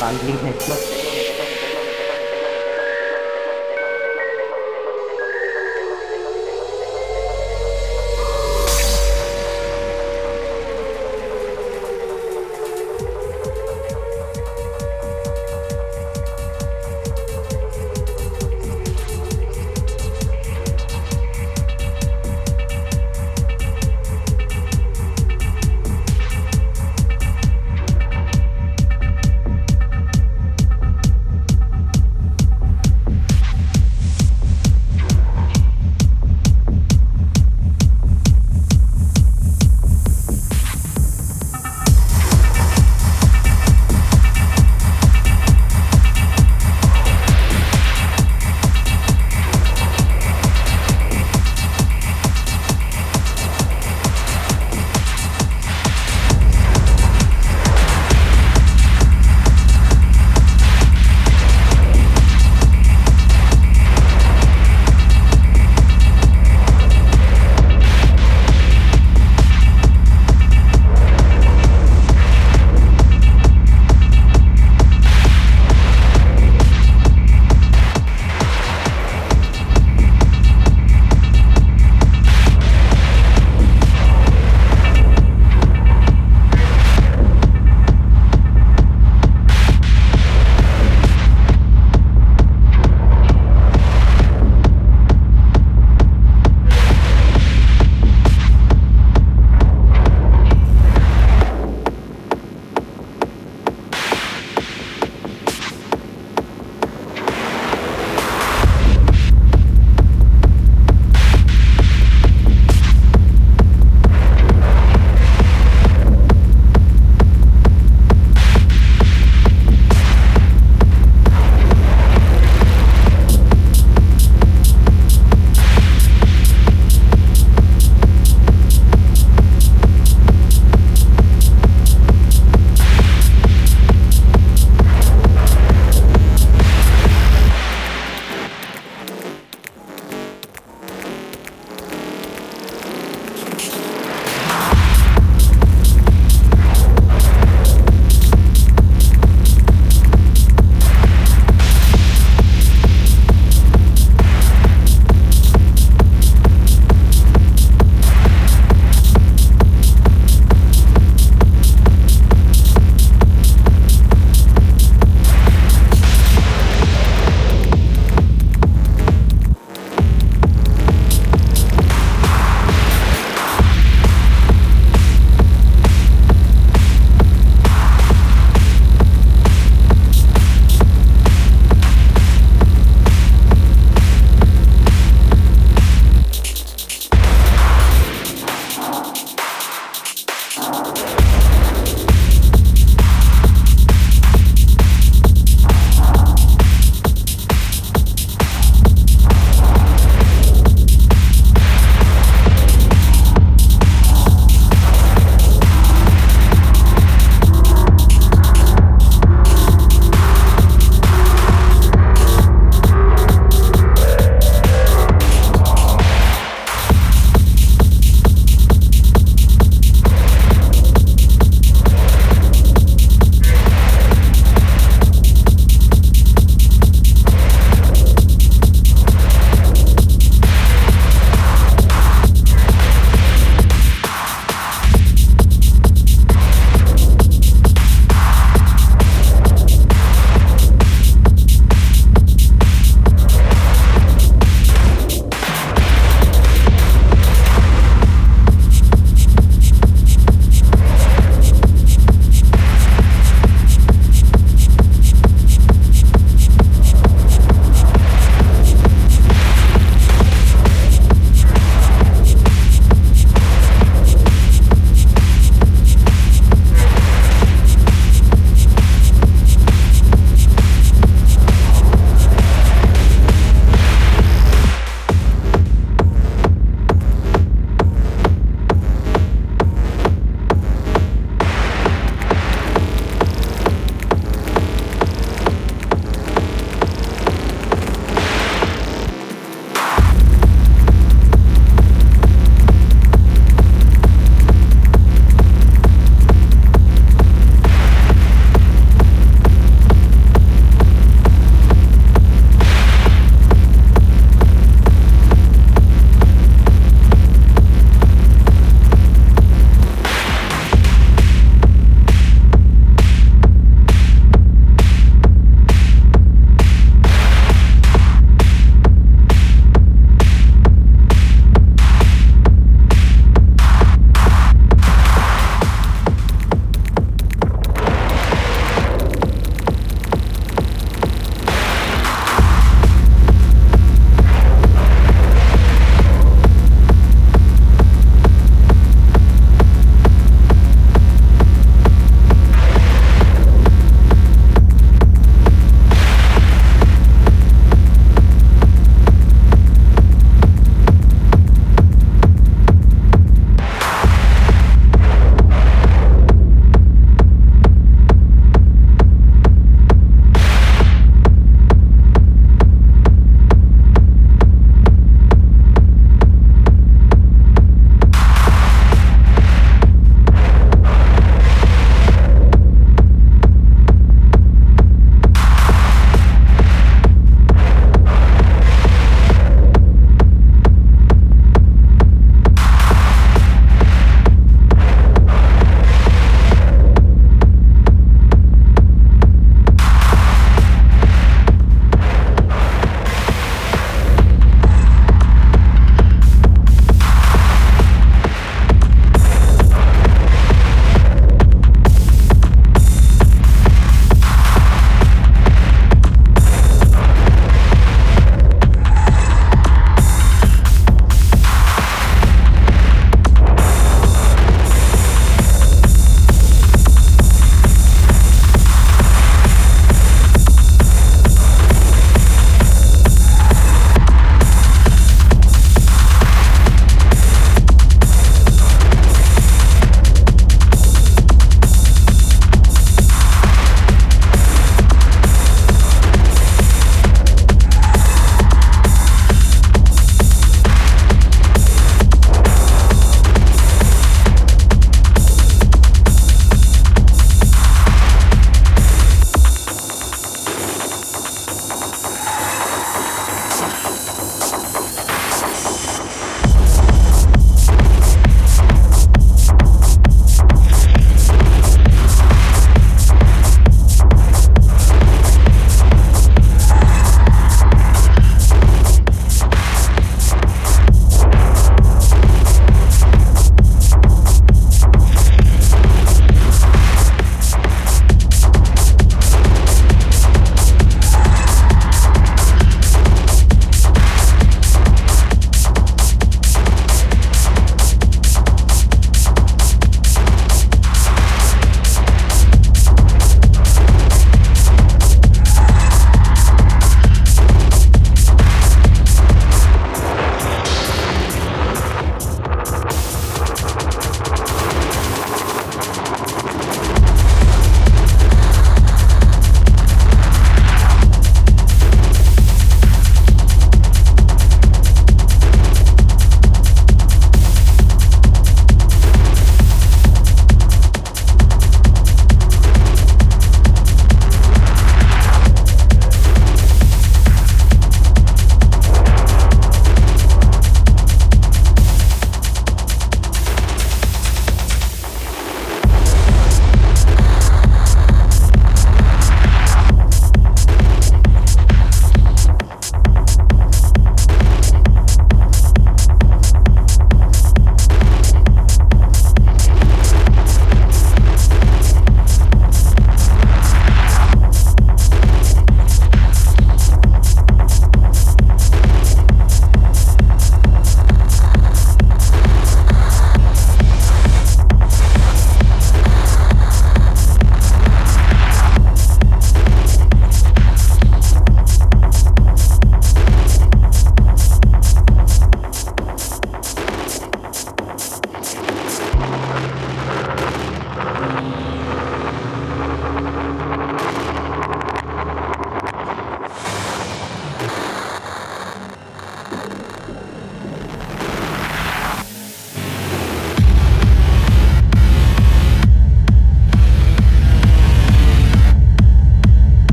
Bundling Network.